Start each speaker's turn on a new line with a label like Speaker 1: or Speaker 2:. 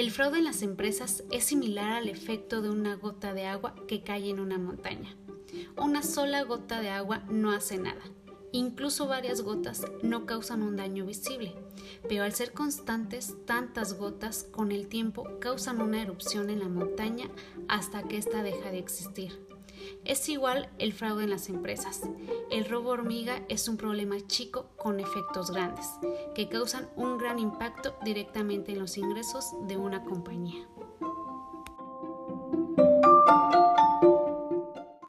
Speaker 1: El fraude en las empresas es similar al efecto de una gota de agua que cae en una montaña. Una sola gota de agua no hace nada. Incluso varias gotas no causan un daño visible, pero al ser constantes, tantas gotas con el tiempo causan una erupción en la montaña hasta que ésta deja de existir. Es igual el fraude en las empresas. El robo hormiga es un problema chico con efectos grandes, que causan un gran impacto directamente en los ingresos de una compañía.